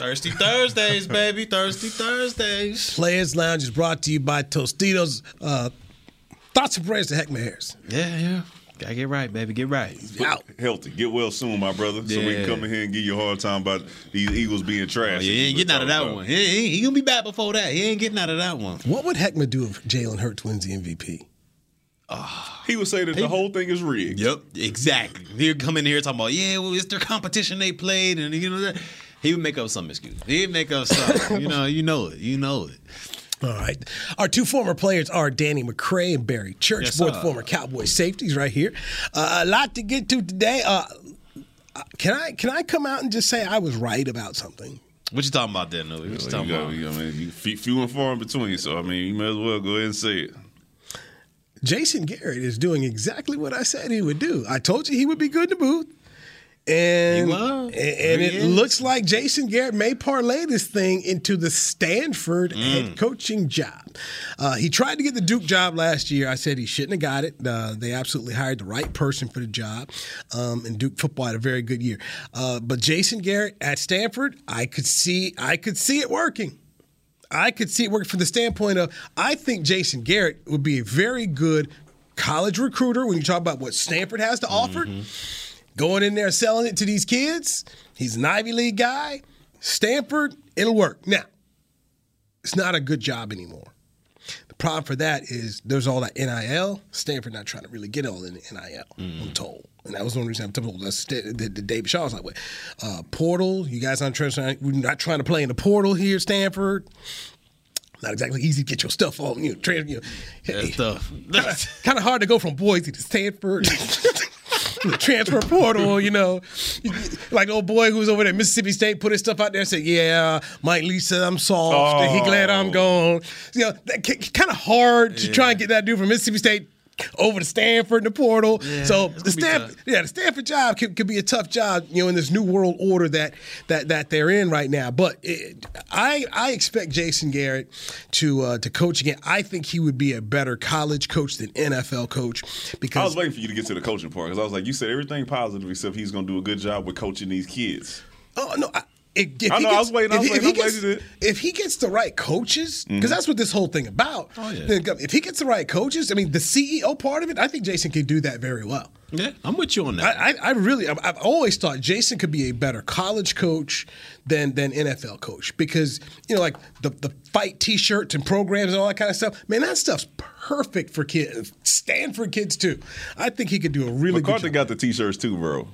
Thirsty Thursdays, baby. Thirsty Thursdays. Players Lounge is brought to you by Tostitos. Uh, thoughts and prayers to Heckman Harris. Yeah, yeah. Gotta get right, baby. Get right. Out. healthy. Get well soon, my brother. So we can come in here and give you a hard time about these Eagles being trash. Yeah, he ain't getting out of that one. He, he, he gonna be back before that. He ain't getting out of that one. What would Heckman do if Jalen Hurts wins the MVP? He would say that the whole thing is rigged. Yep, exactly. He'd come in here talking about, yeah, well, it's their competition they played, and you know that. He would make up some excuse. He'd make up something. you know, you know it. You know it. All right. Our two former players are Danny McCray and Barry Church, Yes, both sir. former Cowboy safeties right here. Uh, a lot to get to today. Uh, can I can I come out and just say I was right about something? What you talking about there, Newy? What you So talking got, about? you, I mean, you few, few and far in between. So I mean, you may as well go ahead and say it. Jason Garrett is doing exactly what I said he would do. I told you he would be good in the booth. And, and, and it is. looks like Jason Garrett may parlay this thing into the Stanford Mm. head coaching job. Uh, he tried to get the Duke job last year. I said he shouldn't have got it. Uh, they absolutely hired the right person for the job. Um, and Duke football had a very good year. Uh, but Jason Garrett at Stanford, I could see I could see it working. I could see it working from the standpoint of I think Jason Garrett would be a very good college recruiter when you talk about what Stanford has to offer. Going in there selling it to these kids. He's an Ivy League guy. Stanford, it'll work. Now, it's not a good job anymore. The problem for that is there's all that NIL. Stanford not trying to really get all in the NIL, I'm told. And that was the only reason I'm told. That's the, the, the David Shaw's like, uh, portal, you guys aren't trying, we're not trying to play in the portal here, Stanford. Not exactly easy to get your stuff on, you know, trans, you know. Stuff. kind of hard to go from Boise to Stanford. Transfer portal, you know, like old boy who was over there at Mississippi State put his stuff out there and said, "Yeah, Mike Leach said I'm soft. and He glad I'm oh. gone." You know, kind of hard to try and get that dude from Mississippi State over to Stanford in the portal. so the Stanford, yeah, the Stanford job could, could be a tough job, you know, in this new world order that that that they're in right now. But it, I I expect Jason Garrett to uh, to coach again. I think he would be a better college coach than NFL coach because I was waiting for you to get to the coaching part because I was like, you said everything positive except he's going to do a good job with coaching these kids. Oh no! I, if, if I know, I gets- was waiting, I was if waiting, he gets, if he gets the right coaches, because mm-hmm. that's what this whole thing about. Oh, yeah. If he gets the right coaches, I mean, the CEO part of it, I think Jason can do that very well. yeah, I'm with you on that. I, I, I really, I've, I've always thought Jason could be a better college coach than than NFL coach because you know, like the the fight T-shirts and programs and all that kind of stuff. Man, that stuff's perfect for kids, Stanford kids too. I think he could do a really McCarthy good job. got the T-shirts too, bro.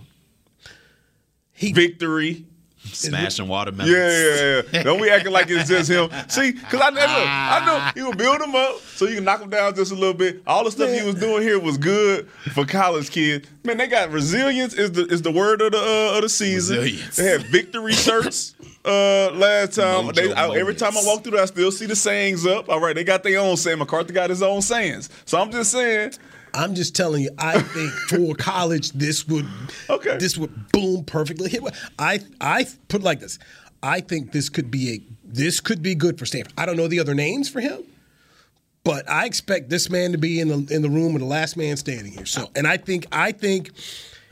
He- Victory. Smashing watermelons. Yeah, yeah, yeah. Don't be acting like it's just him. See, because I, look, I know he would build him up so you can knock him down just a little bit. All the stuff he was doing here was good for college kids. Man, they got resilience is the is the word of the uh, of the season. Resilience. They had victory shirts uh, last time. Mojo They, I, every time I walk through there, I still see the sayings up. All right, they got their own saying. McCarthy got his own sayings. So I'm just saying. I'm just telling you, I think for college, this would Okay. this would boom perfectly. I I put it like this. I think this could be a this could be good for Stanford. I don't know the other names for him, but I expect this man to be in the in the room with the last man standing here. So, and I think I think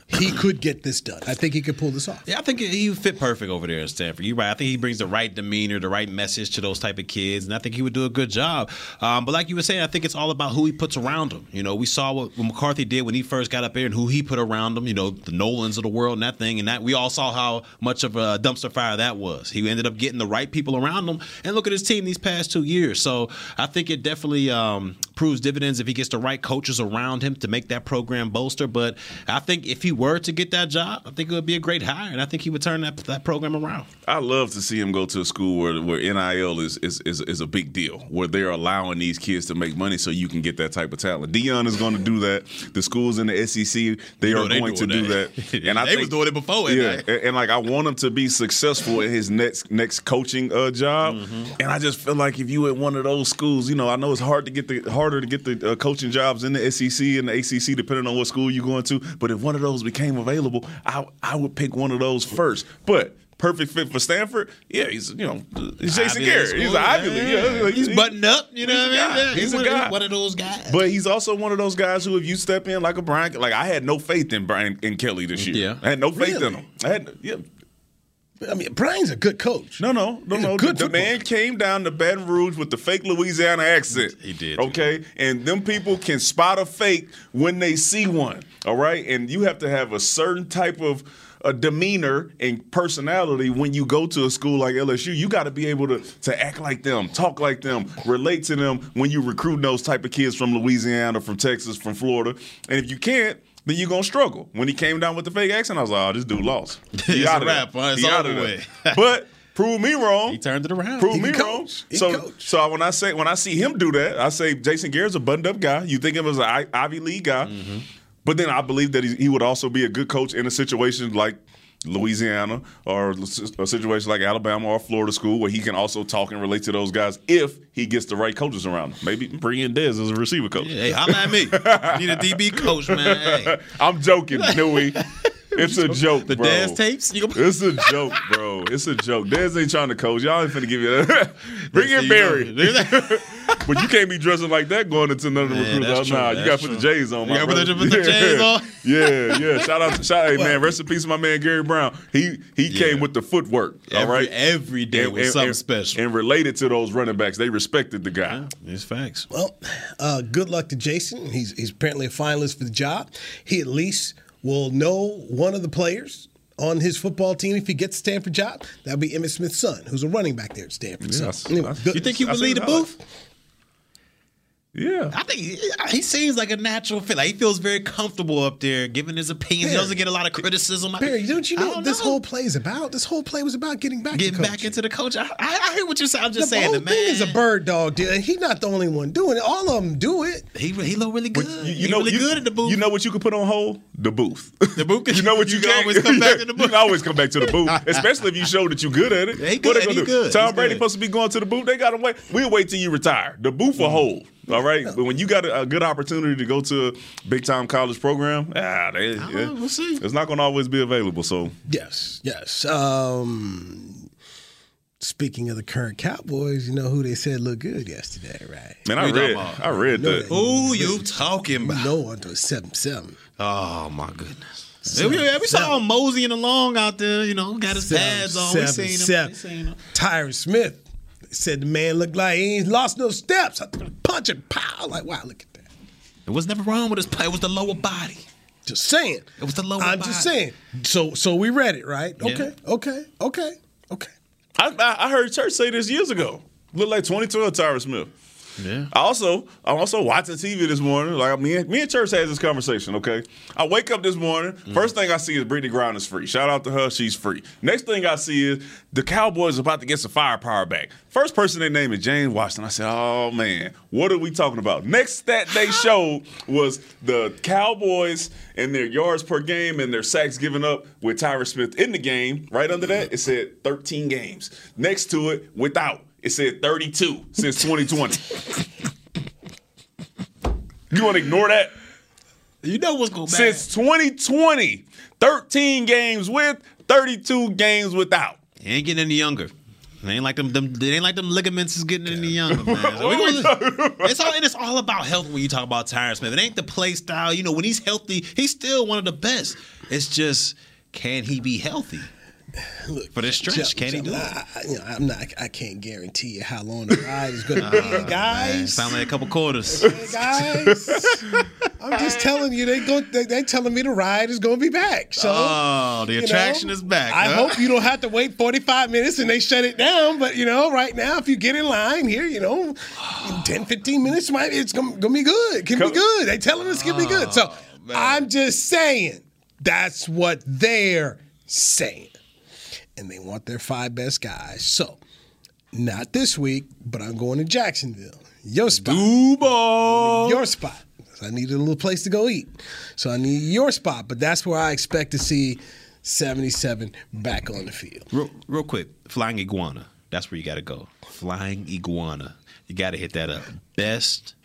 he could get this done. I think he could pull this off. Yeah, I think he fit perfect over there in Stanford. You're right. I think he brings the right demeanor, the right message to those type of kids, and I think he would do a good job. Um, but like you were saying, I think it's all about who he puts around him. You know, we saw what, what McCarthy did when he first got up there, and who he put around him. You know, the Nolans of the world and that thing, and that we all saw how much of a dumpster fire that was. He ended up getting the right people around him, and look at his team these past two years. So I think it definitely um, proves dividends if he gets the right coaches around him to make that program bolster. But I think if he were to get that job, I think it would be a great hire, and I think he would turn that that program around. I love to see him go to a school where, where NIL is, is is is a big deal, where they're allowing these kids to make money so you can get that type of talent. Deion is going to do that. The schools in the SEC they know are they going to do that. that. And I They think, was doing it before, Yeah, and and, like I want him to be successful in his next next coaching uh, job. Mm-hmm. And I just feel like if you at one of those schools, you know, I know it's hard to get the harder to get the uh, coaching jobs in the SEC and the ACC, depending on what school you're going to. But if one of those became available, I I would pick one of those first. But perfect fit for Stanford, yeah, he's you know he's Jason Ivy Garrett. school, He's an Ivy League. Yeah, like, he's he- buttoned up. You know what I mean? guy. Yeah, He's a one, guy. one of those guys. But he's also one of those guys who, if you step in like a Brian, like I had no faith in Brian and Kelly this year. Yeah. I had no faith Really? in him. I had yeah. I mean, Brian's a good coach. No, no, no, He's no. good the, the man came down to Baton Rouge with the fake Louisiana accent. He did. Okay, and them people can spot a fake when they see one. All right, and you have to have a certain type of a demeanor and personality when you go to a school like LSU. You got to be able to to act like them, talk like them, relate to them when you recruit those type of kids from Louisiana, from Texas, from Florida. And if you can't, then you're gonna struggle. When he came down with the fake accent, I was like, oh, this dude lost. He outta there. wrap, huh? He outta over there. but prove me wrong. he turned it around. Prove He me wrong. So, coach. so when I say when I see him do that, I say Jason Garrett's a buttoned up guy. You think of him as an I- Ivy League guy, Mm-hmm. but then I believe that he, he would also be a good coach in a situation like Louisiana or a situation like Alabama or Florida school where he can also talk and relate to those guys if he gets the right coaches around him. Maybe bring in Dez as a receiver coach. Hey, holla at me. Need a DB coach, man. Hey. I'm joking, Dewey. It's a joke, The bro. dance tapes? It's a joke, bro. It's a joke. Dez ain't trying to coach. Y'all ain't finna give you that. Bring in Barry. Know- But you can't be dressing like that going into none of the Yeah, recruits. that's true, nah, you gotta put the true. J's on. You gotta put the- brother. J's on? Yeah, yeah. Shout out, to, shout, hey man, rest in peace, my man Gary Brown. He he Yeah. came with the footwork. all Every- right, every day was something special. and related to those running backs. They respected the guy. It's facts. Well, uh, good luck to Jason. He's he's apparently a finalist for the job. He at least will know one of the players on his football team if he gets the Stanford job. That'll be Emmitt Smith's son, who's a running back there at Stanford. So, Yes. anyway, good- You think he I would lead the the highlights. booth? Yeah. I think he, he seems like a natural fit. Like he feels very comfortable up there, giving his opinions. He doesn't get a lot of criticism. I- Barry, don't you I know what this know. whole play is about? This whole play was about getting back getting to back into the coach? I, I, I hear what you're saying. I'm just the saying, whole the man thing is a bird dog deal, and he's not the only one doing it. All of them do it. He he look really good. You, you he know, really you, good at the booth. You know what you could put on hold? The booth. The booth? you know what you, You can can't- always come back to the You booth. can always come back to the booth, especially if you show that you're good at it. Yeah, he what good, they gonna he do? good, Tom he's Brady good. supposed to be going to the booth. They got to wait. We'll wait till you retire. The booth will mm. hold. All right, but when you got a, a good opportunity to go to a big time college program, ah, they, know, yeah, we'll see. It's not going to always be available. So Yes, yes. Um, speaking of the current Cowboys, you know who they said looked good yesterday, right? man, I read. I read No, that. Who you talking about? No under to seven seven. Oh my goodness. Yeah, we, yeah, we saw him moseying along out there. You know, got his pads on. We seen him. seven. We seen him. Tyron Smith said the man looked like he ain't lost no steps. I took a punch and pow. Like, wow, look at that. It was never wrong with his play. It was the lower body. Just saying. It was the lower body. I'm body. just saying. So so we read it, right? Yeah. Okay, okay, okay, okay. I, I, I heard Church say this years ago. Looked like 2012 Tyron Smith. Yeah. I also, I'm also watching TV this morning. Like me, and, me and Church has this conversation. Okay, I wake up this morning. First thing I see is Brittany Griner is free. Shout out to her, she's free. Next thing I see is the Cowboys about to get some firepower back. First person they named is James Washington. I said, oh man, what are we talking about? Next stat they showed was the Cowboys and their yards per game and their sacks given up with Tyron Smith in the game. Right under that, it said 13 games. Next to it, without. It said 32 since 2020. You want to ignore that? You know what's going back. Since 2020, 13 games with, 32 games without. He ain't getting any younger. It ain't like them, them it ain't like them ligaments is getting any younger, man. So we What are we gonna- it's all and it's all about health when you talk about Tyron Smith. It ain't the play style. You know, when he's healthy, he's still one of the best. It's just can he be healthy? For this stretch, Jeff- can he Jeff, do it? I, I- you know, I'm not. I can't guarantee you how long the ride is going to be, oh, Man, guys. sound like a couple quarters. Hey, guys, I'm just telling you, they go. They, they telling me the ride is going to be back. So, Oh, the you know, attraction is back. I huh? hope you don't have to wait 45 minutes and they shut it down. But you know, right now, if you get in line here, you know, in 10, 15 minutes, might it's going to be good. Can Come- be good. They telling us it can be good. So, oh, man. I'm just saying. That's what they're saying. And they want their five best guys. So, not this week, but I'm going to Jacksonville. Your spot. Duval. Your spot. I needed a little place to go eat. So I need your spot. But that's where I expect to see 77 back on the field. Real, real quick, Flying Iguana. That's where you got to go. Flying Iguana. You got to hit that up. Best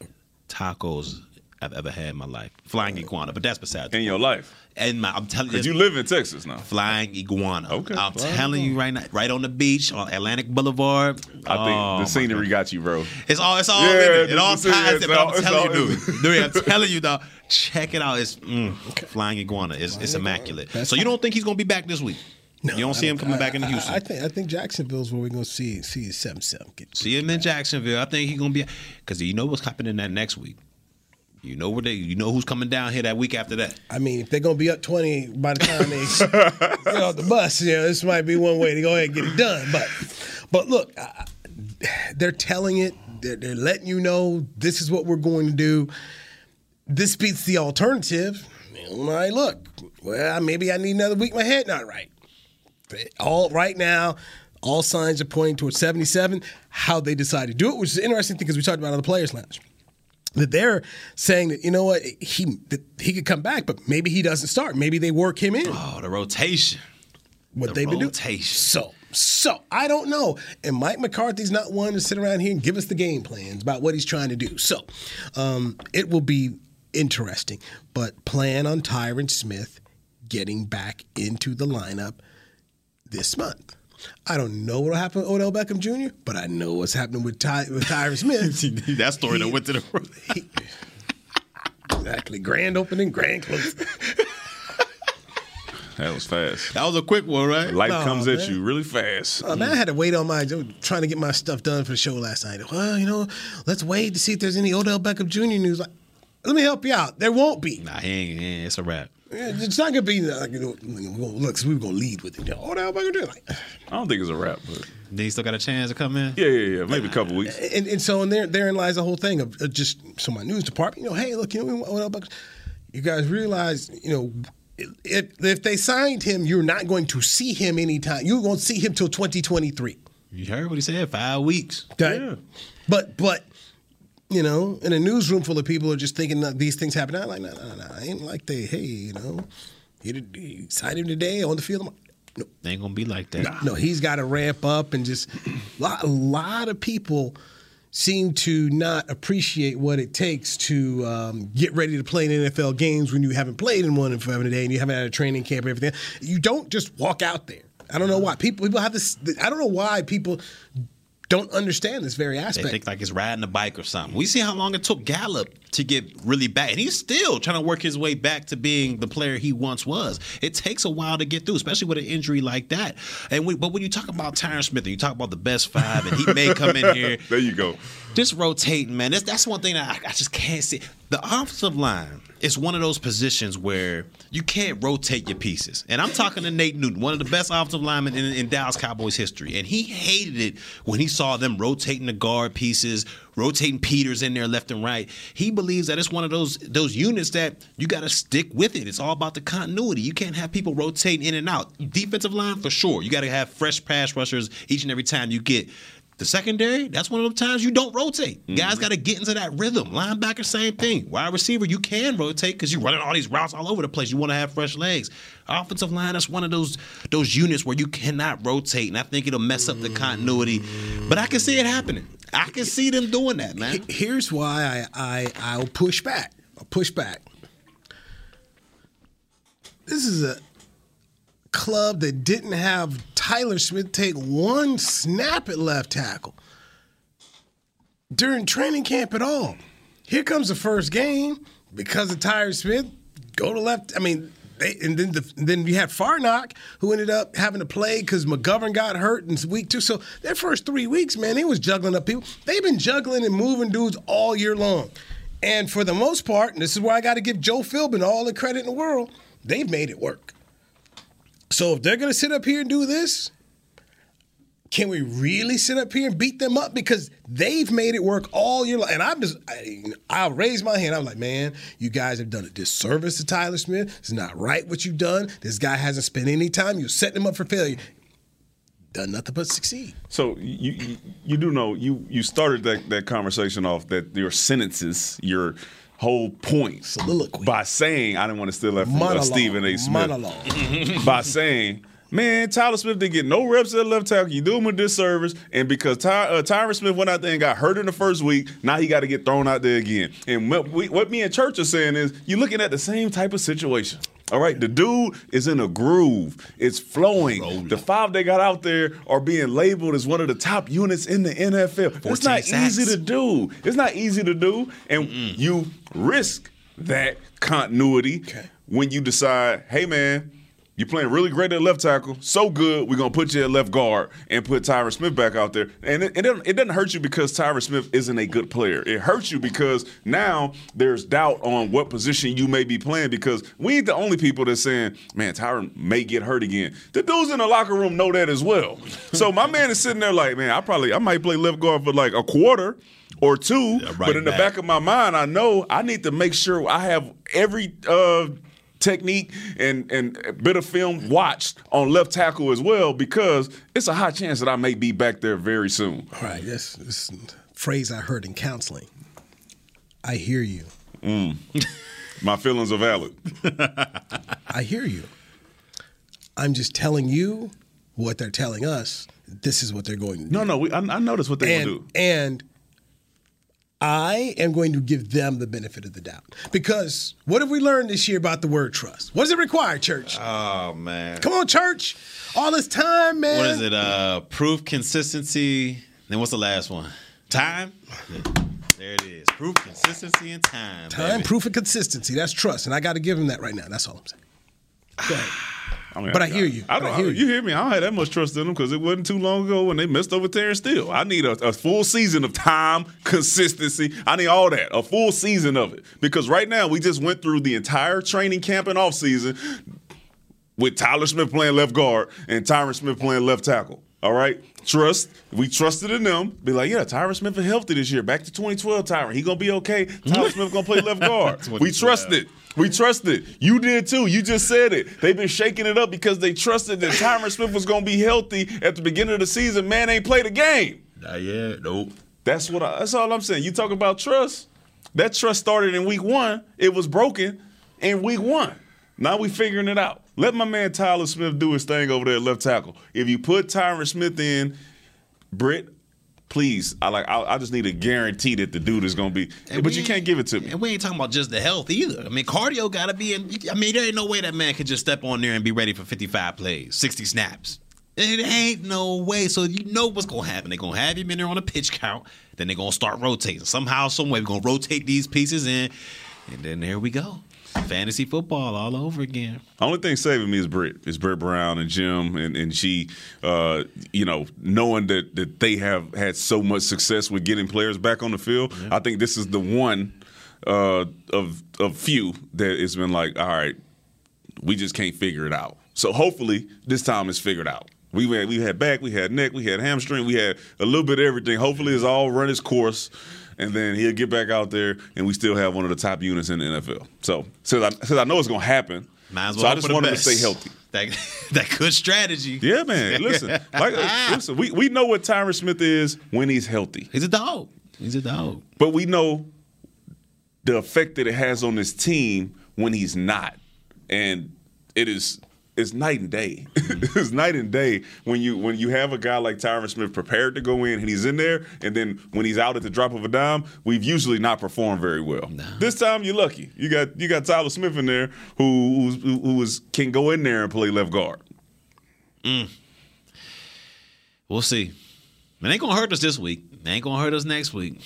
tacos I've ever had in my life. Flying Iguana, but that's besides. in your life. And my, I'm telling you, you live in Texas now. Flying Iguana. Okay. I'm Flying telling you right now, right on the beach on Atlantic Boulevard. I think Oh, my the scenery got you, bro. It's all it's all Yeah, in it. It all the- ties it's in, but all- I'm telling all you, in dude. dude. I'm telling you, dog. Check it out. It's mm, Flying Iguana. It's, it's immaculate. That's So you don't think he's gonna be back this week? No, you don't see him coming back into Houston. I, think I think Jacksonville's where we're going to see see 77 get See him in Jacksonville. I think he's gonna be because you know what's happening that next week. You know where they. You know who's coming down here that week after that. I mean, if they're going to be up 20 by the time they get off the bus, you know, this might be one way to go ahead and get it done. But, but look, uh, they're telling it. They're, they're letting you know this is what we're going to do. This beats the alternative. All right, look. Well, maybe I need another week. My head not right. All right now, all signs are pointing towards 77. How they decide to do it, which is interesting thing because we talked about on the players' lounge that they're saying that you know what he that he could come back, but maybe he doesn't start. Maybe they work him in. Oh, the rotation. what the they've been doing. So, so I don't know. And Mike McCarthy's not one to sit around here and give us the game plans about what he's trying to do. So, um, it will be interesting. But plan on Tyron Smith getting back into the lineup this month. I don't know what'll happen with Odell Beckham Jr., but I know what's happening with Ty with Tyron Smith. that story that went to the. exactly. Grand opening, grand closing. That was fast. That was a quick one, right? Life No, comes at you really fast. Uh, man, I had to wait on my trying to get my stuff done for the show last night. Well, you know, let's wait to see if there's any Odell Beckham Jr. news. Like, let me help you out. There won't be. Nah, he ain't, he ain't. It's a wrap. It's not gonna be like, you know, we're gonna- look. So we were gonna lead with it. You know, Odell Beckham Jr. Like, I don't think it's a wrap, but Then he still got a chance to come in. yeah, yeah, yeah. Maybe a couple weeks. and, and so and there therein lies the whole thing of, of just so my news department. You know, hey, look, you know, Odell Beckham. You guys realize, you know, if if they signed him, you're not going to see him anytime. You're going to see him till 2023. You heard what he said? Five weeks. Okay. Yeah. But but you know, in a newsroom full of people are just thinking that these things happen. I'm like, no, no, no, I ain't like they. Hey, you know, he, did- he signed him today on the field. I'm like, no, They ain't gonna be like that. no, he's got to ramp up and just. lot, a lot of people seem to not appreciate what it takes to um, get ready to play in NFL games when you haven't played in one in forever today and you haven't had a training camp and everything. You don't just walk out there. I don't know why people people have this. I don't know why people don't understand this very aspect. They think like it's riding a bike or something. We see how long it took Gallup to get really back, and he's still trying to work his way back to being the player he once was. It takes a while to get through, especially with an injury like that. And we, but when you talk about Tyron Smith and you talk about the best five, and he may come in here There you go. just rotating, man. That's that's one thing that I, I just can't see. The offensive line is one of those positions where you can't rotate your pieces. And I'm talking to Nate Newton, one of the best offensive linemen in, in Dallas Cowboys history, and he hated it when he saw them rotating the guard pieces, rotating Peters in there left and right. He believes that it's one of those those units that you got to stick with it. It's all about the continuity. You can't have people rotating in and out. Defensive line for sure. You got to have fresh pass rushers each and every time you get. The secondary, that's one of the times you don't rotate. Mm-hmm. Guys got to get into that rhythm. Linebacker, same thing. Wide receiver, you can rotate because you're running all these routes all over the place. You want to have fresh legs. Offensive line, that's one of those those units where you cannot rotate, and I think it'll mess up the continuity. But I can see it happening. I can see them doing that, man. Here's why I, I I'll push back. I'll push back. This is a club that didn't have Tyler Smith take one snap at left tackle during training camp at all. Here comes the first game because of Tyler Smith. Go to left. I mean, they, and then the, then you had Farniok who ended up having to play because McGovern got hurt in week two. So their first three weeks, man, they was juggling up people. They've been juggling and moving dudes all year long. And for the most part, and this is where I got to give Joe Philbin all the credit in the world, they've made it work. So if they're going to sit up here and do this, can we really sit up here and beat them up because they've made it work all year long? And I'm just, I, I'll raise my hand. I'm like, man, you guys have done a disservice to Tyler Smith. It's not right what you've done. This guy hasn't spent any time. You set him up for failure. Done nothing but succeed. So you, you you do know you you started that, that conversation off that your sentences your whole point Soliloquy. by saying I didn't want to steal that from uh. Stephen A. Smith Monologue. by saying. Man, Tyler Smith didn't get no reps at left tackle. You do him a disservice, and because Ty, uh, Tyron Smith went out there and got hurt in the first week, now he got to get thrown out there again. And what, we, what me and Church are saying is, you're looking at the same type of situation. All right, the dude is in a groove. It's flowing. The five they got out there are being labeled as one of the top units in the NFL. It's not sacks. easy to do. It's not easy to do, and you risk that continuity Okay. when you decide, hey man, you're playing really great at left tackle, so good, we're gonna put you at left guard and put Tyron Smith back out there. And it, it, doesn't, it doesn't hurt you because Tyron Smith isn't a good player. It hurts you because now there's doubt on what position you may be playing because we ain't the only people that's saying, man, Tyron may get hurt again. The dudes in the locker room know that as well. so my man is sitting there like, man, I probably I might play left guard for like a quarter or two, right but in the back. back of my mind, I know I need to make sure I have every uh, technique and and a bit of film watched on left tackle as well because it's a high chance that I may be back there very soon. All right, this, this phrase I heard in counseling. I hear you. Mm. My feelings are valid. I hear you. I'm just telling you what they're telling us. This is what they're going to do. No, no, we, I, I noticed what they and, gonna do. and I am going to give them the benefit of the doubt. Because what have we learned this year about the word trust? What does it require, church? Oh man. Come on, church. All this time, man. What is it? Uh, proof, consistency. Then what's the last one? Time. There it is. Proof, consistency, and time. Time, baby. proof, and consistency. That's trust. And I got to give them that right now. That's all I'm saying. I mean, But I hear you. I don't. I hear you. you. hear me? I don't have that much trust in them because it wasn't too long ago when they messed over Terence Steele. I need a, a full season of time, consistency. I need all that, a full season of it. Because right now we just went through the entire training camp and off season with Tyler Smith playing left guard and Tyron Smith playing left tackle. All right, trust. We trusted in them. Be like, yeah, Tyron Smith is healthy this year. Back to 2012, Tyron. He gonna be okay. Tyler Smith gonna play left guard. we 2012. trusted. We trusted. You did too. You just said it. They've been shaking it up because they trusted that Tyron Smith was going to be healthy at the beginning of the season. Man ain't played a game. Not yet. Nope. That's what. I, that's all I'm saying. You talk about trust. That trust started in week one. It was broken in week one. Now we figuring it out. Let my man Tyler Smith do his thing over there at left tackle. If you put Tyron Smith in, Britt, please, I like. I, I just need a guarantee that the dude is going to be. And but you can't give it to me. And we ain't talking about just the health either. I mean, cardio got to be in. I mean, there ain't no way that man could just step on there and be ready for 55 plays, 60 snaps. It ain't no way. So you know what's gonna happen. They're gonna have him in there on a pitch count. Then they're gonna start rotating. Somehow, some way, we're gonna rotate these pieces in, and then there we go. Fantasy football all over again. Only thing saving me is Britt. Is Britt Brown and Jim and, and she, uh, you know, knowing that, that they have had so much success with getting players back on the field. I think this is the one uh, of of few that has been like, all right, we just can't figure it out. So hopefully this time it's figured out. We had we had back, we had neck, we had hamstring, we had a little bit of everything. Hopefully it's all run its course, and then he'll get back out there, and we still have one of the top units in the NFL. So since I, since I know it's gonna happen, Might as well so I just want him to stay healthy. That that good strategy. Yeah, man. Listen, like, listen. We, we know what Tyron Smith is when he's healthy, He's a dog. He's a dog. but we know the effect that it has on this team when he's not, and it is it's night and day. Mm-hmm. it's night and day when you when you have a guy like Tyron Smith prepared to go in and he's in there, and then when he's out at the drop of a dime, we've usually not performed very well. This time you're lucky. You got you got Tyler Smith in there who who who is can go in there and play left guard. Mm. We'll see. It ain't gonna hurt us this week. It ain't gonna hurt us next week.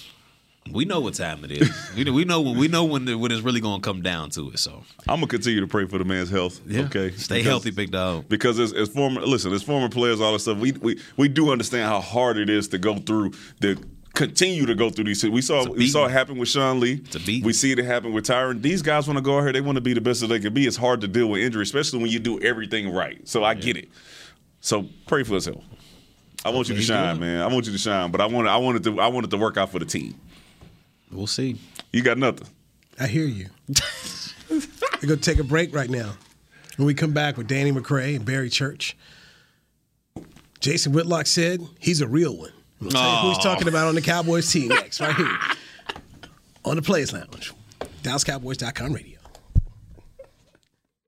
We know what time it is. we, we know when we know when the, when it's really gonna come down to it. So I'm gonna continue to pray for the man's health. Okay, stay Because- healthy, big dog. Because as, as former, listen, as former players, all this stuff, we, we we do understand how hard it is to go through the continue to go through these. We saw we saw it happen with Sean Lee. We see it happen with Tyron. These guys want to go out here. They want to be the best that they can be. It's hard to deal with injury, especially when you do everything right. So I get it. So pray for his health. I want you to shine, doing. man. I want you to shine, but I want I wanted to I wanted to work out for the team. We'll see. You got nothing. I hear you. We're going to take a break right now. When we come back with Danny McCray and Barry Church, Jason Whitlock said he's a real one. We'll tell you who he's talking about on the Cowboys team next, right here on the Players Lounge, DallasCowboys.com radio.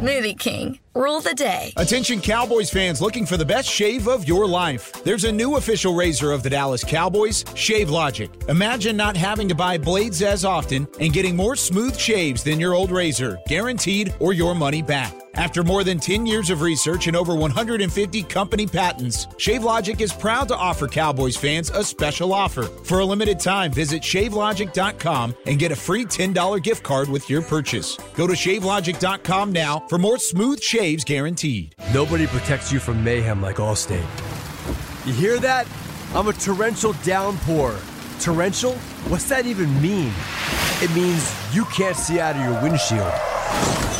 Smoothie King, rule the day. Attention Cowboys fans looking for the best shave of your life. There's a new official razor of the Dallas Cowboys, Shave Logic. Imagine not having to buy blades as often and getting more smooth shaves than your old razor, guaranteed or your money back. After more than 10 years of research and over 150 company patents, ShaveLogic is proud to offer Cowboys fans a special offer. For a limited time, visit shavelogic.com and get a free $10 gift card with your purchase. Go to shavelogic.com now for more smooth shaves guaranteed. Nobody protects you from mayhem like Allstate. You hear that? I'm a torrential downpour. Torrential? What's that even mean? It means you can't see out of your windshield.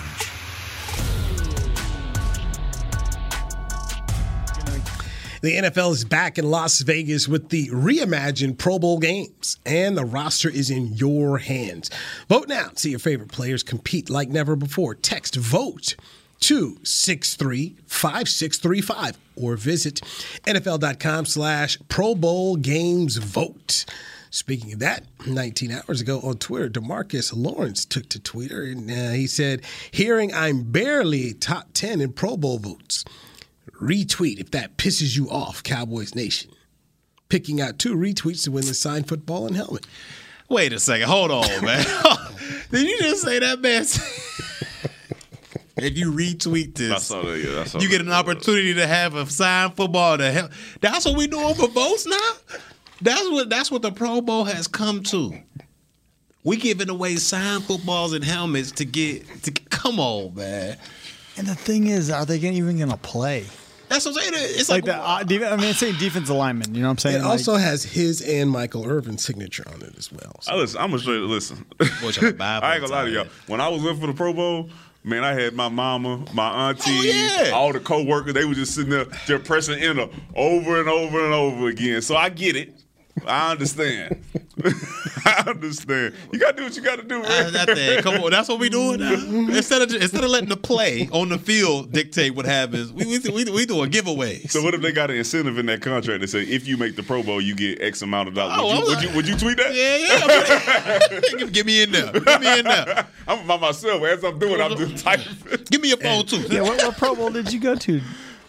The NFL is back in Las Vegas with the reimagined Pro Bowl games, and the roster is in your hands. Vote now. See your favorite players compete like never before. Text VOTE to 635635 or visit NFL.com slash Pro Bowl Games Vote. Speaking of that, 19 hours ago on Twitter, Demarcus Lawrence took to Twitter and uh, he said, Hearing I'm barely top 10 in Pro Bowl votes. Retweet if that pisses you off, Cowboys Nation. Picking out two retweets to win the signed football and helmet. Wait a second. Hold on, man. Did you just say that, man? if you retweet this, I saw that. Yeah, you get an opportunity to have a signed football to help. That's what we doing for votes now. That's what that's what the Pro Bowl has come to. We giving away signed footballs and helmets to get to come on, man. And the thing is, are they even going to play? That's what I'm saying. It's Like like, the, uh, I mean, it's saying defensive lineman. You know what I'm saying? It Like- also has his and Michael Irvin's signature on it as well. So I listen, I'm gonna straight listen. Boy, y'all Bible I ain't gonna lie to y'all. When I was in for the Pro Bowl, man, I had my mama, my auntie, Oh, yeah. all the co-workers. They were just sitting there, just pressing enter over and over and over again. So I get it. I understand. I understand. You gotta do what you gotta do, Uh, man. that thing. Come on, that's what we doing now. Instead of instead of letting the play on the field dictate what happens, we we we, we doing giveaways. So what if they got an incentive in that contract that say if you make the Pro Bowl, you get X amount of dollars? Oh, would, I'm you, would you would you tweet that? yeah, yeah. Give- Give me in there. Give me in there. I'm by myself. As I'm doing, I'm just typing. Give me your phone too. yeah, what, what Pro Bowl did you go to?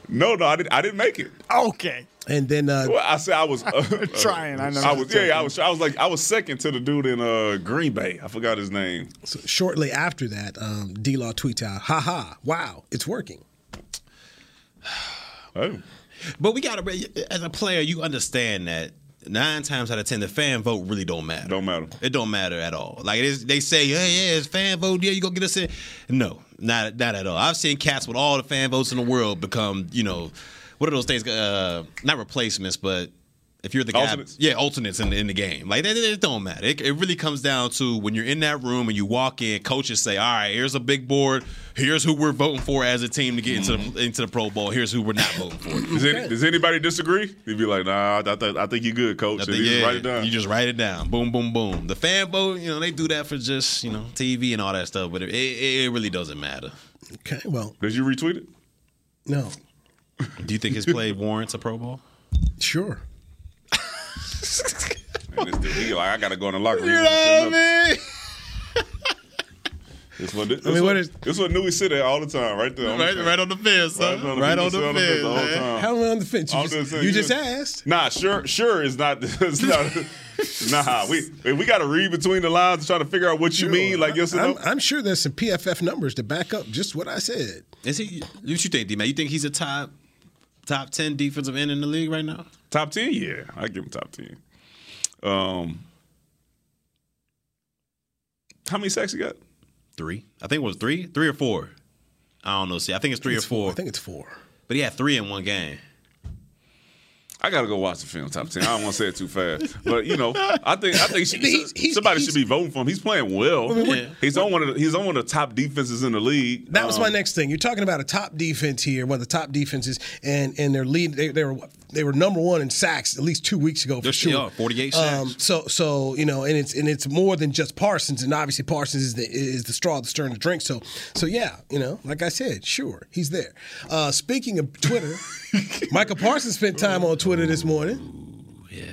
No, no, I didn't. I didn't make it. Okay. And then uh, Well, I said I was uh, Trying, I know. I was yeah, yeah, I was. I was like I was second to the dude in uh, Green Bay. I forgot his name. so shortly after that, um, D Law tweets out, "Ha ha! Wow, it's working." Oh, But we gotta as a player, you understand that nine times out of ten, the fan vote really don't matter. don't matter. It don't matter at all. Like it is, they say, yeah, yeah, it's fan vote. Yeah, you gonna get us in? No, not not at all. I've seen cats with all the fan votes in the world become, you know, what are those things? Uh, not replacements, but If you're the guy, Alternates? yeah, alternates in, in the game. Like it, it don't matter. It, it really comes down to when you're in that room and you walk in. Coaches say, "All right, here's a big board. Here's who we're voting for as a team to get into the into the Pro Bowl. Here's who we're not voting for." Does, any, does anybody disagree? He'd be like, Nah, I, th- I think you're good, coach. I And think, he just yeah, write it down. You just write it down. Boom, boom, boom. The fan vote, you know, they do that for just you know TV and all that stuff, but it, it, it really doesn't matter. Okay, well, Did you retweet it? no, Do you think his play warrants a Pro Bowl? sure. And this dude, he like, I gotta go in the locker room. You know what I mean? This what, this mean, what, what is- this what Newy sit at all the time, right there. on Right, fence. right on the fence, Right son. on the Right on fence, the on the fence fence, the whole time. How am I on the fence? You I'm just, just you you just just- asked. Nah, sure, sure is not. It's not nah, we we got to read between the lines and try to figure out what you mean. Like yes I'm, no. I'm sure there's some PFF numbers to back up just what I said. Is he? What you think, D man? You think he's a top top ten defensive end in the league right now? Top ten, yeah, I give him top ten. Um, how many sacks he got? Three. I think it was three, three or four. I don't know. See, I think it's three It's or four. I think it's four. But he had three in one game. I gotta go watch the film top ten. I don't want to say it too fast, but you know, I think I think she, He's- he's- somebody he's- should be voting for him. He's playing well. Yeah. He's on one of the, he's on one of the top defenses in the league. That was Um, my next thing. You're talking about a top defense here, one of the top defenses, and and their lead. They, they were they were number one in sacks at least two weeks ago for They're- sure. 48 sacks. Um, so so you know, and it's and it's more than just Parsons, and obviously Parsons is the is the straw that's stirring the drink. So so yeah, you know, like I said, sure, he's there. Uh, speaking of Twitter, Micah Parsons spent time on Twitter this morning. Ooh, yeah.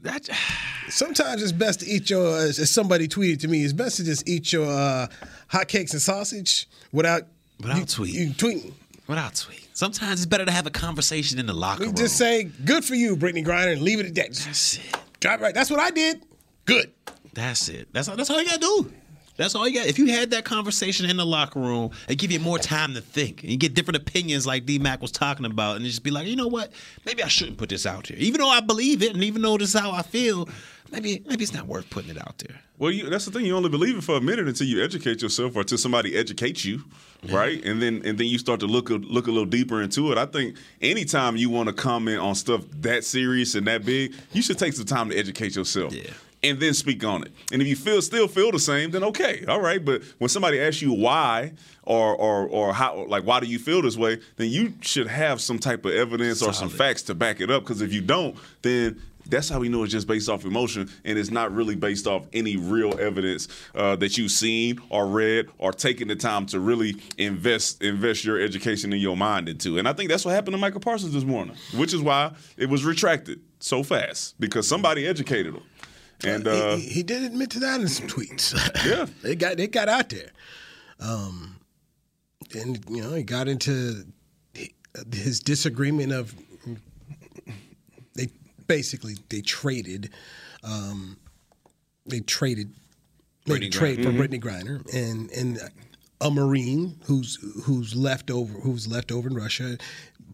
That Sometimes it's best to eat your, as, as somebody tweeted to me, it's best to just eat your uh, hotcakes and sausage without Without you, tweeting. You tweeting. Without tweet. Sometimes it's better to have a conversation in the locker room. just say, "Good for you, Brittany Griner," and leave it at that. That's it. Drive right. That's what I did. Good. That's it. That's all, that's all you gotta do. That's all you got. If you had that conversation in the locker room, it give you more time to think. And you get different opinions, like D Mac was talking about, and you just be like, you know what? Maybe I shouldn't put this out here, even though I believe it, and even though this is how I feel. Maybe maybe it's not worth putting it out there. Well, you, that's the thing. You only believe it for a minute until you educate yourself, or until somebody educates you, right? And then and then you start to look a, look a little deeper into it. I think anytime you want to comment on stuff that serious and that big, you should take some time to educate yourself. Yeah. And then speak on it. And if you feel still feel the same, then okay, all right. But when somebody asks you why or or or how like why do you feel this way, then you should have some type of evidence or some facts to back it up. Because if you don't, then that's how we know it's just based off emotion and it's not really based off any real evidence uh, that you've seen or read or taken the time to really invest invest your education and your mind into. And I think that's what happened to Micah Parsons this morning, which is why it was retracted so fast because somebody educated him. And uh, he, he did admit to that in some tweets. Yeah. they got they got out there. Um, and you know he got into his disagreement of they basically they traded, um, they traded made a Brittany trade for Brittany Griner and and a Marine who's who's left over who's left over in Russia.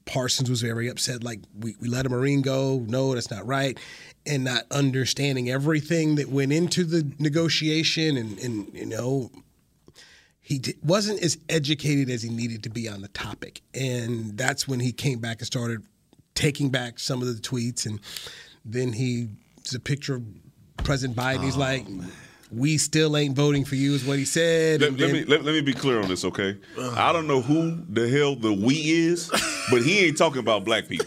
Parsons was very upset, like we, we let a Marine go. No, that's not right, and not understanding everything that went into the negotiation, and and you know he di- wasn't as educated as he needed to be on the topic. And that's when he came back and started taking back some of the tweets. And then he, it's a picture of President Biden. He's oh, like, we still ain't voting for you, is what he said. let, let then- me let, let me be clear on this, okay? I don't know who the hell the we is, but he ain't talking about black people.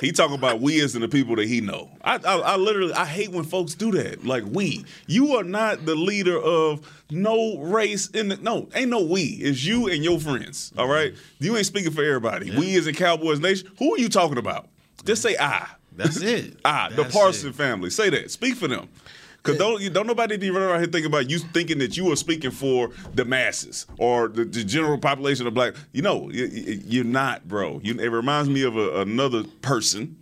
He talking about we as in the people that he know. I, I I literally I hate when folks do that. Like we, you are not the leader of no race in the no ain't no we. It's you and your friends. All right, you ain't speaking for everybody. We as in Cowboys Nation. Who are you talking about? Just say I. That's it. Ah, the Parson it. family. Say that. Speak for them. Cause don't you don't nobody be running around here thinking about you thinking that you are speaking for the masses or the, the general population of black. You know, you, you- you're not, bro. You, it reminds me of a, another person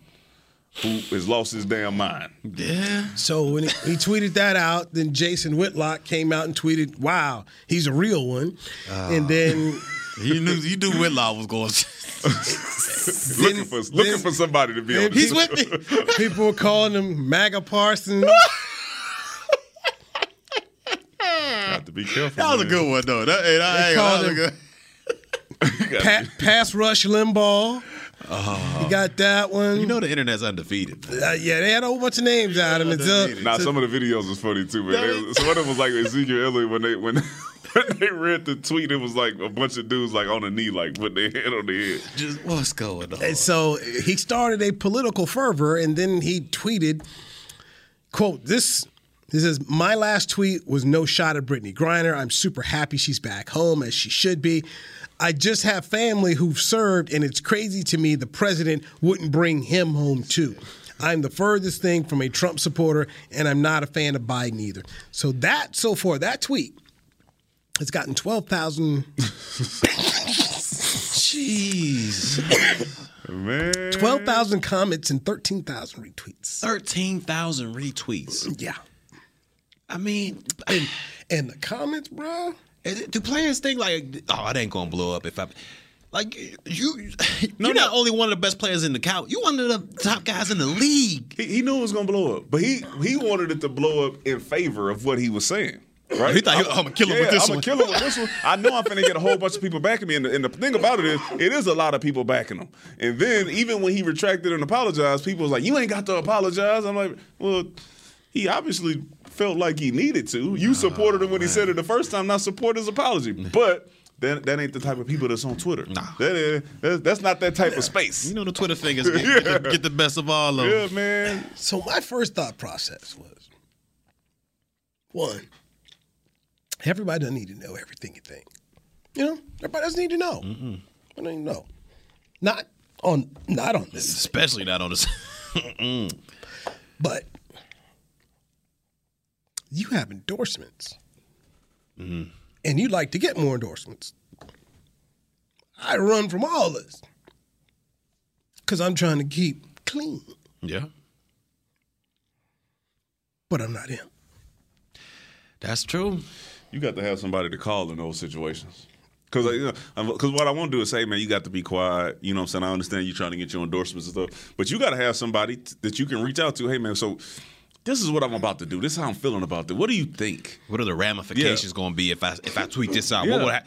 who has lost his damn mind. Yeah. So when he, he tweeted that out, then Jason Whitlock came out and tweeted, "Wow, he's a real one." Ah. and then You knew you knew Whitlock was going. looking for looking for somebody to be on. He's this. with me. people were calling him MAGA Parsons. Got to be careful. That was a good one though. That, hey, that, They called that him- good. Pa- pass rush Limbaugh. You got that one. You know the internet's undefeated. Uh, yeah, they had a whole bunch of names out of it. So, Nah, some of the videos was funny too, man. They- some of them was like Ezekiel Elliott when they when, when they read the tweet. It was like a bunch of dudes like on the knee, like putting their hand on their head. Just what's going on? And so he started a political fervor, and then he tweeted, "quote This." He says, "My last tweet was no shot at Brittany Griner. I'm super happy she's back home as she should be. I just have family who've served, and it's crazy to me the president wouldn't bring him home too." I'm the furthest thing from a Trump supporter, and I'm not a fan of Biden either. So that, so far, that tweet has gotten 12,000 Jeez. Man. 12,000 comments and 13,000 retweets. 13,000 retweets. Yeah. I mean, and, and the comments, bro. Do players think like, oh, it ain't gonna blow up if I like you? You're not only one of the best players in the count. You one of the top guys in the league. He, he knew it was gonna blow up, but he he wanted it to blow up in favor of what he was saying. Right? He thought, oh, I'm gonna kill him with this one. I'm one. gonna kill him with this one. I know I'm finna get a whole bunch of people backing me. And the, and the thing about it is, it is a lot of people backing him. And then even when he retracted and apologized, people was like, "You ain't got to apologize." I'm like, "Well, he obviously felt like he needed to. You supported him when he said it the first time. Not support his apology, but." That, that ain't the type of people that's on Twitter. Nah. That is, that, that's not that type of space. You know the Twitter fingers get, get, get the best of all of them. Yeah, man. So my first thought process was one, everybody doesn't need to know everything you think. You know, everybody doesn't need to know. I don't even know. Not on not on this. Especially not on this. but you have endorsements. Mm-hmm. And you'd like to get more endorsements. I run from all this. Because I'm trying to keep clean. Yeah. But I'm not him. That's true. You got to have somebody to call in those situations. Because you know, cause what I want to do is say, man, you got to be quiet. You know what I'm saying? I understand you trying to get your endorsements and stuff, but you got to have somebody t- that you can reach out to. Hey, man, so this is what I'm about to do. This is how I'm feeling about this. What do you think? What are the ramifications going to be if I if I tweet this out? Yeah. What would I,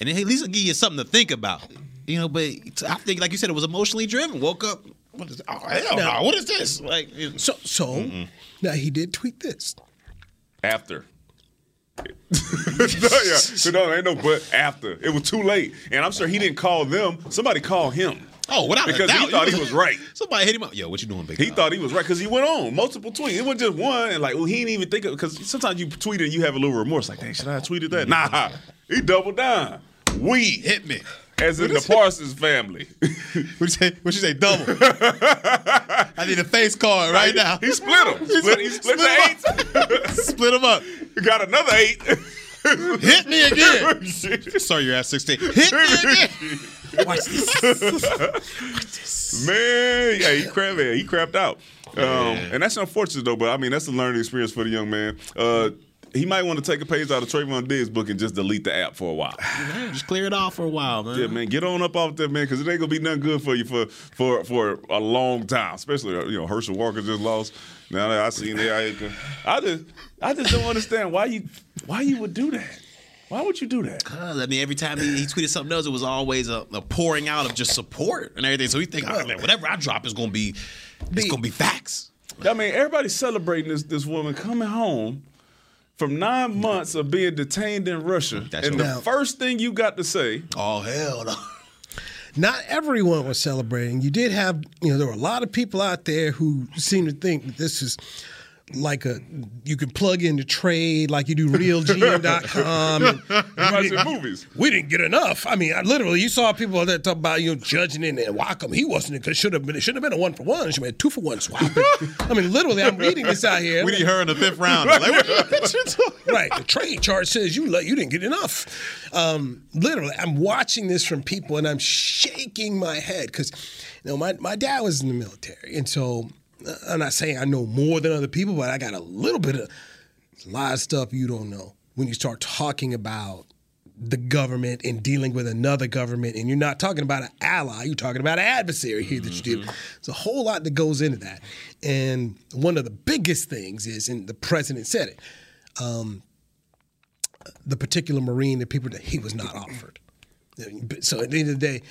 and then at least it'll give you something to think about. You know, but I think, like you said, it was emotionally driven. Woke up. What is? Oh hell Now- no! What is this? Like, you know. So, so now he did tweet this. After. no, yeah. So no, ain't no but after. It was too late. And I'm sure he didn't call them. Somebody called him. Oh, without a because doubt. he thought he was right. Somebody hit him up. Yo, what you doing, big? He thought he was right because he went on multiple tweets. It wasn't just one, and like, well, he didn't even think of because sometimes you tweet and you have a little remorse, like, dang, should I have tweeted that? Nah, he doubled down. We hit me, as in the Parsons family. what you say? What you say? Double. I need a face card right now. He split them. Split, he split, the eight. Split them up. You got another eight. Hit me again. Sorry, you're at 16. Hit me again. Watch this. Man, yeah, he crapped, man, he crapped out. Um, and that's unfortunate though, but I mean that's a learning experience for the young man. Uh, he might want to take a page out of Trevon Diggs' book and just delete the app for a while. Just clear it off for a while, man. Yeah, man, get on up off that, man, because it ain't gonna be nothing good for you for for for a long time. Especially you know Herschel Walker just lost. Now that I seen that, I, I just I just don't understand why you why you would do that. Why would you do that? Cause I mean, every time he, he tweeted something else, it was always a, a pouring out of just support and everything. So he think, oh, man, whatever I drop is gonna be, it's gonna be facts. I mean, everybody's celebrating this this woman coming home from nine months of being detained in Russia, That's and right. the first thing you got to say, Oh hell no. Not everyone was celebrating. You did have, you know, there were a lot of people out there who seemed to think that this is like a you can plug in to trade like you do realgm.com. and we didn't- movies. We didn't get enough. I mean, I literally, you saw people that talk about you know judging it and Wacom. He wasn't because should have been. It should have been a one for one. It should have been a two for one swap. I mean, literally, I'm reading this out here. We need her in the fifth round. Like, what what you talking- right. The trade chart says you let you didn't get enough. Um, literally, I'm watching this from people and I'm shaking my head because you know my, my dad was in the military, and so I'm not saying I know more than other people, but I got a little bit of a lot of stuff you don't know when you start talking about the government and dealing with another government, and you're not talking about an ally, you're talking about an adversary here that you deal. There's a whole lot that goes into that, and one of the biggest things is, and the president said it, um, the particular Marine, the people that he was not offered. So at the end of the day,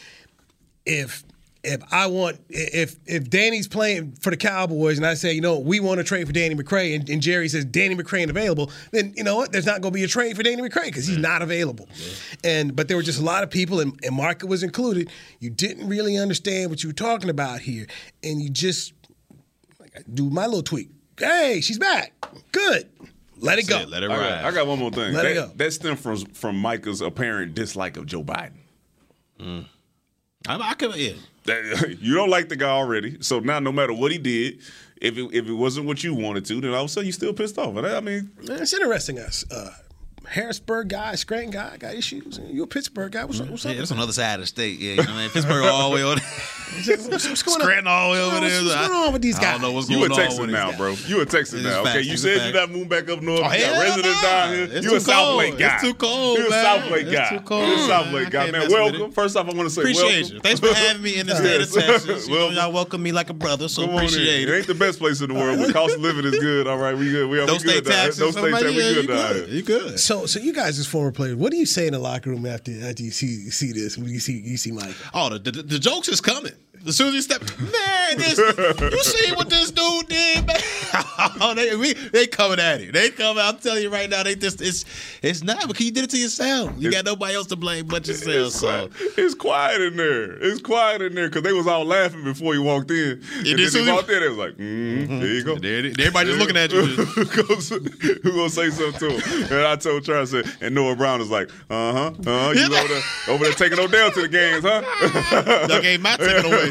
if if I want if if Danny's playing for the Cowboys and I say, you know, we want to trade for Danny McCray, and, and Jerry says Danny McCray ain't available, then you know what? There's not going to be a trade for Danny McCray because he's not available. And but there were just a lot of people, and, and Market was included. You didn't really understand what you were talking about here, and you just like, I do my little tweak. Hey, she's back. Good. Let it go. It. Let it ride. got, I got one more thing. Let that, it go. that stemmed from from Micah's apparent dislike of Joe Biden. Mm. I, I could, yeah. You don't like the guy already, so now no matter what he did, if it, if it wasn't what you wanted to, then all of a sudden you still pissed off. And I mean, it's interesting. Us, uh, Harrisburg guy, Scranton guy, got issues. And you're a Pittsburgh guy. What's, up? what's Yeah, up? that's on the other side of the state. Yeah, you know what I mean? Pittsburgh all the way over there. What's, what's going on? Scranton all the way over What's- there. What's going on with these I guys? don't know what's you going a on Texas with now, these bro. You a Texas It's now. facts, Okay, you said facts. you're not moving back up north. Oh, you got hell residents no. down here. It's you too a South cold. Lake guy. It's too cold, You a man. South Lake It's too cold. You a South I Lake guy, man. mess Welcome. First off, I want to say Appreciate you. Thanks for having me in the state of Texas. You know, Welcome. y'all welcome me like a brother, so Come on in. appreciate It it. ain't the best place in the world, but cost of living is good. All right, we good. We, No we state good down here. taxes. No state Somebody- taxes. We good you down good. here. So, so you guys as former players, what do you say in the locker room after after you see see this? When you see you see Mike? Oh, the, the, the jokes is coming. As soon as you step, man, this, you see what this dude did, man? oh, they, we, they coming at him. They coming. I'm telling you right now, they just it's it's not because you did it to yourself. You got nobody else to blame but yourself. It's So quiet. it's quiet in there. It's quiet in there because they was all laughing before you walked in. and did then he walked in, they was like, mm, "There you go." there it everybody just looking at you. who gonna, say something to him? And I told Charles, said, and Noah Brown was like, "Uh huh, uh huh." You over there, over there taking Odell to the games, huh? Y'all gave my ticket away.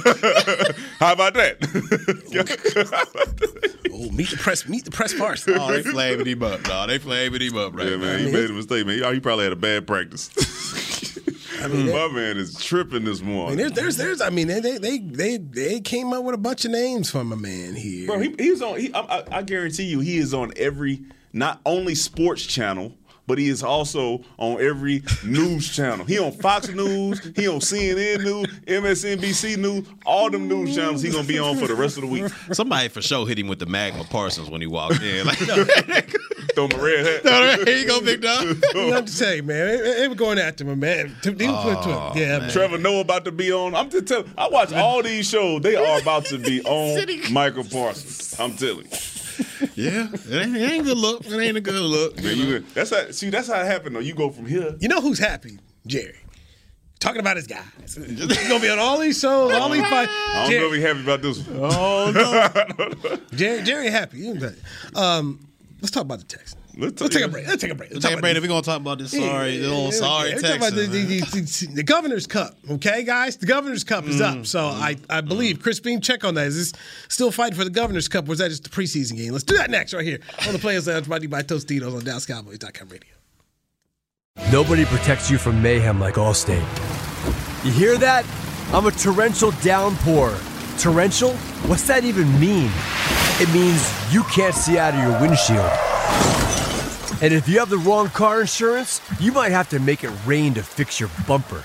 How about that? Oh, meet the press, meet the press first. Oh, they flaming him up. No, they flaming him up right yeah, now. man, he made a mistake, man. He, he probably had a bad practice. I mean, My man is tripping this morning. I mean, morning. there's, there's, there's. I mean, they, they, they, they, they came up with a bunch of names from a man here. Bro, he, he's on. He, I, I- I guarantee you, he is on every not only sports channel, but he is also on every news channel. He on Fox News, he on CNN News, MSNBC News, all them news channels. He gonna be on for the rest of the week. Somebody for sure hit him with the MAGA Parsons when he walked in. Like, Throw him a red hat. here you go, big dog. You have to say, man, they, they were going after him, man. They were put to him. Oh, yeah, man. Trevor Noah about to be on. I'm just telling. I watch all these shows. They are about to be on Micah Parsons. I'm telling you. Yeah, it ain't, it ain't a good look. It ain't a good look. Man, you- that's how. See, that's how it happened. Though you go from here. You know who's happy? Jerry. Talking about his guys. He's gonna be on all these shows, all these fights. I don't know if he happy about this one. Oh no, Jerry, Jerry happy. You know that. Um, let's talk about the Texans. Let's, Let's take a break. Let's take a break. Let's take a break. If we're gonna talk about this sorry, the little sorry Let's about Texans. the, the, the, the, the Governor's Cup. Okay, guys, the Governor's Cup is Mm, up. So I, I believe Chris Beam, check on that. Is this still fighting for the Governor's Cup, or is that just the preseason game? Let's do that next, right here on the Players Lounge, brought to you by Tostitos on DallasCowboys.com radio. Nobody protects you from mayhem like Allstate. You hear that? I'm a torrential downpour. Torrential? What's that even mean? It means you can't see out of your windshield. And if you have the wrong car insurance, you might have to make it rain to fix your bumper.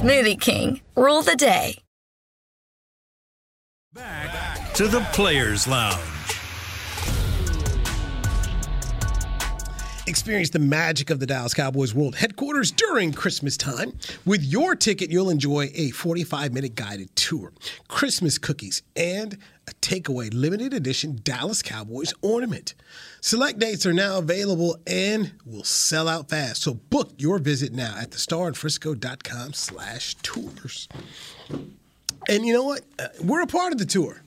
Smoothie King, rule the day. Back To the Players Lounge. Experience the magic of the Dallas Cowboys World Headquarters during Christmas time. With your ticket, you'll enjoy a 45 minute guided tour, Christmas cookies, and a takeaway limited edition Dallas Cowboys ornament. Select dates are now available and will sell out fast. So book your visit now at thestarinfrisco.com slash tours. And you know what? Uh, we're a part of the tour.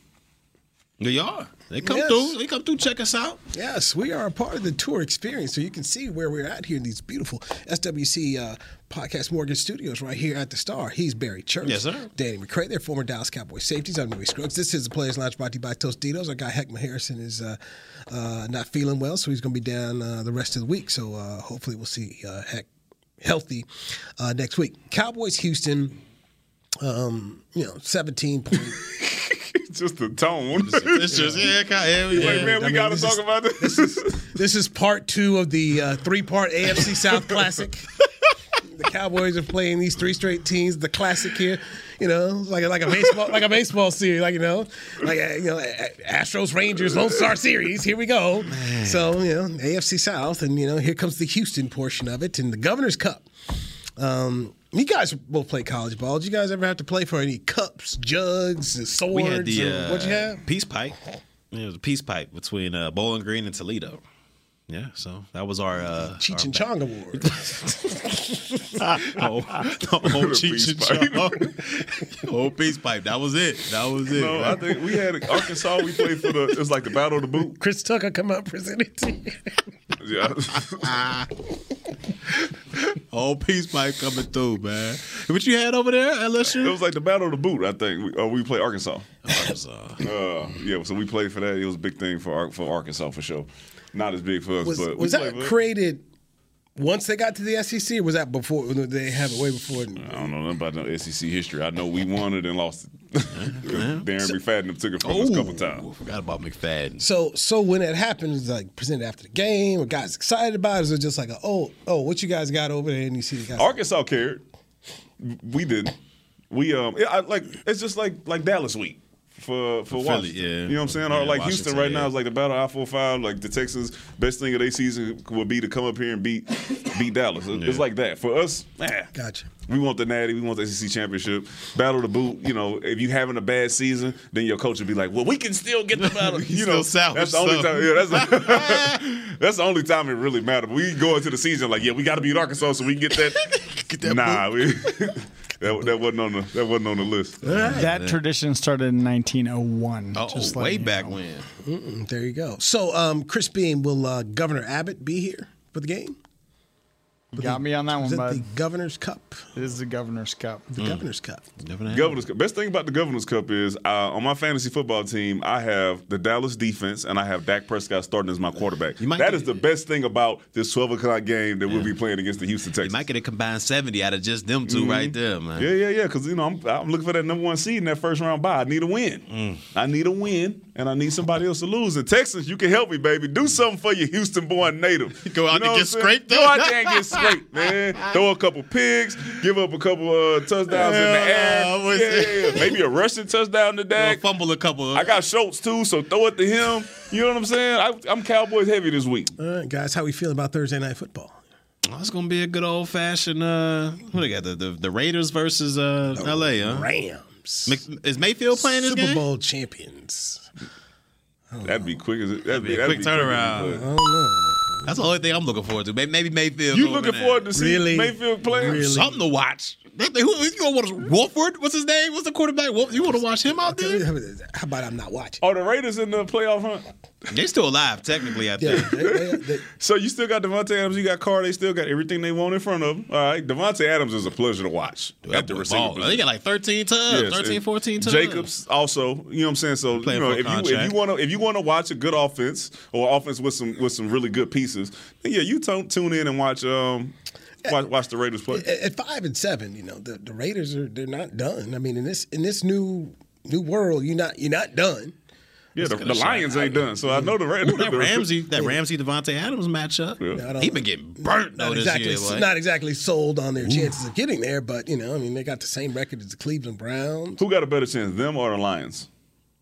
They are. They come Yes. through. They come through. Check us out. Yes, we are a part of the tour experience, so you can see where we're at here in these beautiful SWC uh, Podcast Mortgage Studios right here at the Star. He's Barry Church. Yes, sir. Danny McCray, they're former Dallas Cowboys safeties. I'm Louis Scruggs. This is the Players Lounge brought to you by Tostitos. Our guy Heckman Harrison is uh, uh, not feeling well, so he's going to be down uh, the rest of the week. So uh, hopefully we'll see uh, Heck healthy uh, next week. Cowboys Houston, um, you know, 17 point. just the tone. It's just yeah, kind of, yeah. Like, man, we I mean, got to talk is- about this. This is part two of the uh, three-part AFC South Classic. the Cowboys are playing these three straight teams. The classic here, you know, like a, like a baseball like a baseball series, like you know, like uh, you know, uh, Astros Rangers Lone Star Series. Here we go. So you know, AFC South, and you know, here comes the Houston portion of it, and the Governor's Cup. Um, you guys both play college ball. Did you guys ever have to play for any cups, jugs, and swords? We had the or uh, what'd you have? peace pipe. It was a peace pipe between uh, Bowling Green and Toledo. Yeah, so that was our uh, Cheech our and Chong Award. Oh, the whole Cheech and Chong. whole peace pipe. That was it. That was it. no, I think we had Arkansas. We played for the. It was like the Battle of the Boot. Chris Tucker come out presented to you. Yeah. Whole peace pipe coming through, man. What you had over there LSU? It was like the Battle of the Boot. I think. We, uh, we played Arkansas. Arkansas. Uh, yeah, so we played for that. It was a big thing for for Arkansas for sure. Not as big for us, Was, but was we that played for it. created once they got to the SEC, or was that before? They have it way before? I don't know nothing about no SEC history. I know we won it and lost it. Darren McFadden took it from us a couple times. Forgot about McFadden. So, so when it happened, was like presented after the game, or guys excited about it? Or it just like, a, oh, oh, what you guys got over there? And you see the guys. Arkansas cared. We didn't. We um, yeah, I, like it's just like like Dallas week for for Philly, Washington. yeah. You know what I'm saying? Yeah, or like Houston Washington, right now is like the battle I four five. Like the Texans, best thing of their season would be to come up here and beat beat Dallas. It's it's Yeah. like that for us. Man, Gotcha. we want the Natty. We want the SEC championship. Battle of the boot. You know, if you having a bad season, then your coach will be like, "Well, we can still get the battle." We you know, still salvage that's the only something. time. Yeah, that's that's the only time it really matters. We go into the season like, yeah, we got to beat Arkansas so we can get that. Get that nah, we, that, that wasn't on the that wasn't on the list. That tradition started in 1901. Oh, just way back know. when. Mm, there you go. So, um, Chris Beam, will uh, Governor Abbott be here for the game? Got me on that Is one, it bud. the Governor's Cup? This is the Governor's Cup. The Governor's Cup. Governor's Cup. Best thing about the Governor's Cup is uh, on my fantasy football team, I have the Dallas defense and I have Dak Prescott starting as my quarterback. might That get- is the best thing about this 12 o'clock game that we'll be playing against the Houston Texans. You might get a combined seventy out of just them 2 right there, man. Yeah, yeah, yeah. Because you know I'm, I'm looking for that number one seed in that first round bye. I need a win. Mm. I need a win, and I need somebody else to lose. And Texans, you can help me, baby. Do something for your Houston-born native. Go out You know and get I'm saying? scraped Go out there and get scraped, man. Throw a couple picks, give up a couple uh, touchdowns in the air. Yeah, Yeah, yeah. Maybe a rushing touchdown to Gonna Dak. fumble a couple. I got Schultz too, so throw it to him. You know what I'm saying? I, I'm Cowboys heavy this week. All right, guys, how we feel about Thursday night football? Oh, it's gonna be a good old fashioned. Uh, what they got? The, the the Raiders versus uh, L.A. Huh? Rams, Mc- Is Mayfield playing this Super game? Bowl champions. That'd be quick as it. That'd, be a that'd quick quick as it, turnaround. but- I don't know. That's the only thing I'm looking forward to. Maybe, maybe Mayfield. You looking there. forward to see Really? Mayfield playing? Really? something to watch? They- they- Who, you gonna watch Wolford? What's his name? What's the quarterback? You want to watch him out there? How about I'm not watching? Are the Raiders in the playoff hunt? They still alive technically. I Yeah, think. they, they, they, So you still got Davante Adams, you got Carr, they still got everything they want in front of them. All right, Davante Adams is a pleasure to watch at the receiver. They got like 13 tubs, Yes, 13, 14 tubs. Jacobs also, you know what I'm saying. So you know, if you if you want to if you want to watch a good offense or offense with some with some really good pieces, then yeah, you tune tune in and watch um watch, watch the Raiders play. at, at five and seven, you know, the, the Raiders are they're not done. I mean, in this in this new new world, you're not you're not done. Yeah, the, the the. Lions ain't done, so I know the, Ra- Ooh, that the Ramsey, that Ramsey Davante Adams matchup. I don't- He been getting burnt though Not this exactly, year. Like. not exactly sold on their chances of getting there, but you know, I mean, they got the same record as the Cleveland Browns. Who got a better chance, them or the Lions?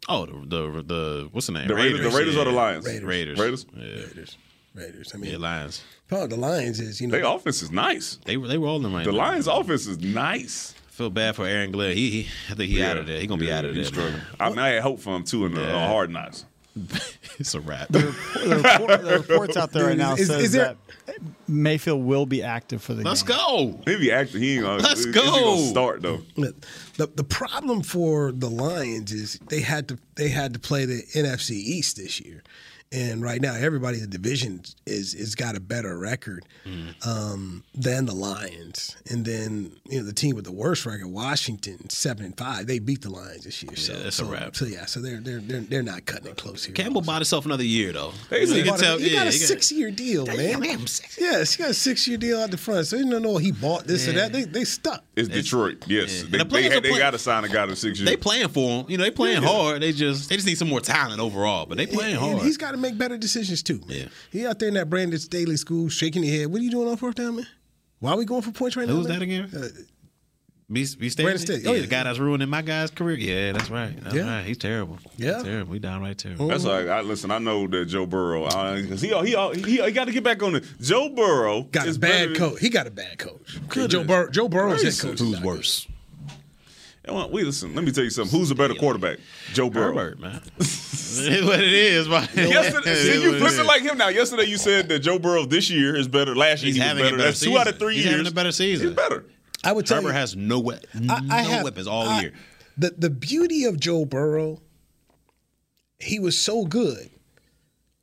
oh, the, the the what's the name? The Raiders, the Raiders or the. Lions? Raiders. Raiders. Raiders. Yeah. Raiders, Raiders. I mean, Yeah, Lions. part of the Lions is you know Their offense is nice. They were they rolling right The now. Lions' offense is nice. Feel bad for Aaron Glenn. He, he I think he Yeah. out of there. He gonna be out of there. struggling. I, mean, I had hope for him too in the Yeah. uh, hard knocks. it's a wrap. The, report, the reports out there right now Is- says is there- that Mayfield will be active for the Let's game. go. He be acting. He ain't gonna, Let's go. gonna start though. the the problem for the Lions is they had to they had to play the NFC East this year, and right now everybody in the division is is got a better record Mm. um, than the Lions, and then you know the team with the worst record, Washington, seven and five, they beat the Lions this year. So that's a wrap. So yeah, so they're they're they're, they're not cutting it close here. Campbell bought himself another year though. He You can Bought a- tell- he got a he got- six year deal, man. Damn, six- Yes, he got a six year deal out the front. So you don't know he bought this or that. They they stuck. It's Detroit. Yes, yeah. they, the they, players had- are they got to sign a guy to six years. They playing for him. You know, they playing Yeah. hard. They just they just need some more talent overall. But they playing and, hard. and he's got to make better decisions too. Man. Yeah. He out there in that Brandon Staley school shaking his head. What are you doing on fourth down, man? Why are we going for points right now? Who's that again? Uh, B, B Staley? Brandon Staley. Oh, yeah. the guy that's ruining my guy's career. Yeah, that's right. That's Yeah. right. He's terrible. Yeah. He's terrible. He downright terrible. That's like I listen. I know that Joe Burrow because he he he, he got to get back on it. Joe Burrow got a is better bad coach. He got a bad coach. Joe Burrow. Joe Burrow's head Listen. coach. is not good. Well, wait, listen. Let me tell you something. Who's a better quarterback? Joe Burrow. Herbert, man. it is what it is, man. Yesterday, see, you what it flipping is. like him now. Yesterday, you said that Joe Burrow this year is better. Last year, He's he was having a better. better That's two out of season. three He's years. He's having a better season. He's better. I would tell Herbert you. has no, we- I, I no have, weapons all I- year. The the beauty of Joe Burrow, he was so good.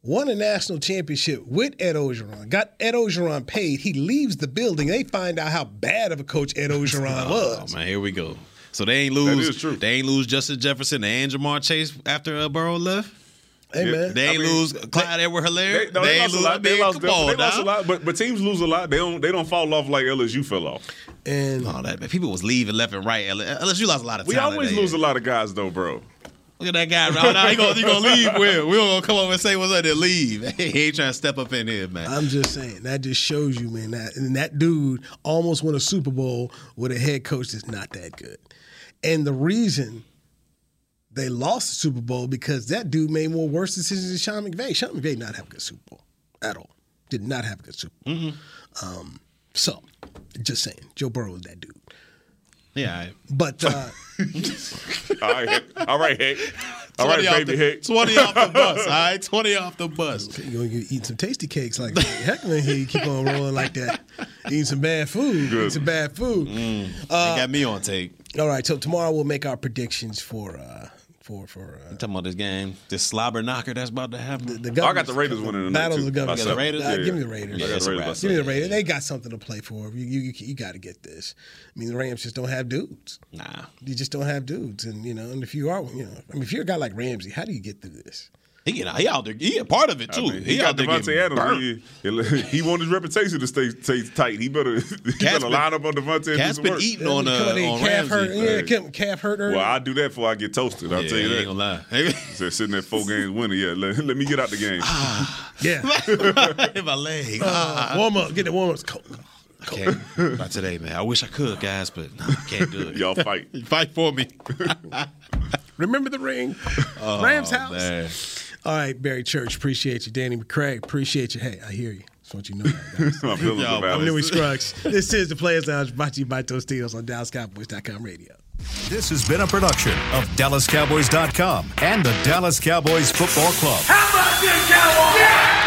Won a national championship with Ed Orgeron. Got Ed Orgeron paid. He leaves the building. They find out how bad of a coach Ed Orgeron Oh was. man, here we go. So they ain't lose. is true. They ain't lose Justin Jefferson and Ja'Marr Chase after uh, Burrow left. Hey man, They ain't I mean, lose Clyde Edward They, Helaire. no, they, lost ain't a lot. I They lost, come on, they lost a lot. But but teams lose a lot. They don't they don't fall off like LSU fell off. and all that man, people was leaving left and right. Unless you lost a lot of We always that lose a lot of guys though, bro. Look at that guy right now. He gonna, he gonna leave. Where we gonna come over and say what's up and leave. he ain't trying to step up in here, man. I'm just saying that just shows you, man. That and that dude almost won a Super Bowl with a head coach that's not that good. And the reason they lost the Super Bowl because that dude made more worse decisions than Sean McVay. Sean McVay did not have a good Super Bowl at all. Did not have a good Super Bowl. Mm-hmm. Um, so, just saying, Joe Burrow is that dude. yeah. all right. But uh, All right, all right, Heck. All right, 20 baby, the, Heck. 20 off the bus. All right, 20 off the bus. you're gonna eat some tasty cakes like that. Heckman here, you keep on rolling like that. Eating some bad food. Eating some bad food. They got me on tape. All right, so tomorrow we'll make our predictions for uh for for uh, talking about this game, this slobber knocker that's about to happen. the I got the Raiders winning tonight Battles too. of government. The seven. Raiders? Uh, Yeah, give me the Raiders. I got it's the Raiders. Give me the seven. Raiders. They got something to play for. You you, you, you got to get this. I mean, the Rams just don't have dudes. Nah. You just don't have dudes, and you know, and if you are, you know, I mean, if you're a guy like Ramsey, how do you get through this? He, get, he out there. He a part of it too. I mean, he, he, out got there Davante Adams. He, he want his reputation to stay, stay tight. He better he better been- line up on Davante and do Cat's been work. eating on, Come uh, on, on calf hurt. Ramsey. Yeah, calf- calf hurt. early. Well, I do that before I get toasted. I'll Yeah, tell you I that. ain't gonna lie. Said sitting there four games winning. Yeah, let, let me get out the game. yeah. My leg. Uh, warm up. Get the warm ups. Cold. Okay. Not today, man. I wish I could, guys, but no, I can't do it. Y'all fight. Fight for me. Remember the ring. Oh, Rams house. man. All right, Barry Church. Appreciate you, Danny McCray. Appreciate you. Hey, I hear you. That's want you to know. guys. My feelings Yo, I'm it. Louis Scruggs. This is the Players Lounge brought to you by Tostitos on DallasCowboys.com radio. This has been a production of DallasCowboys.com and the Dallas Cowboys Football Club. How about this, Cowboys?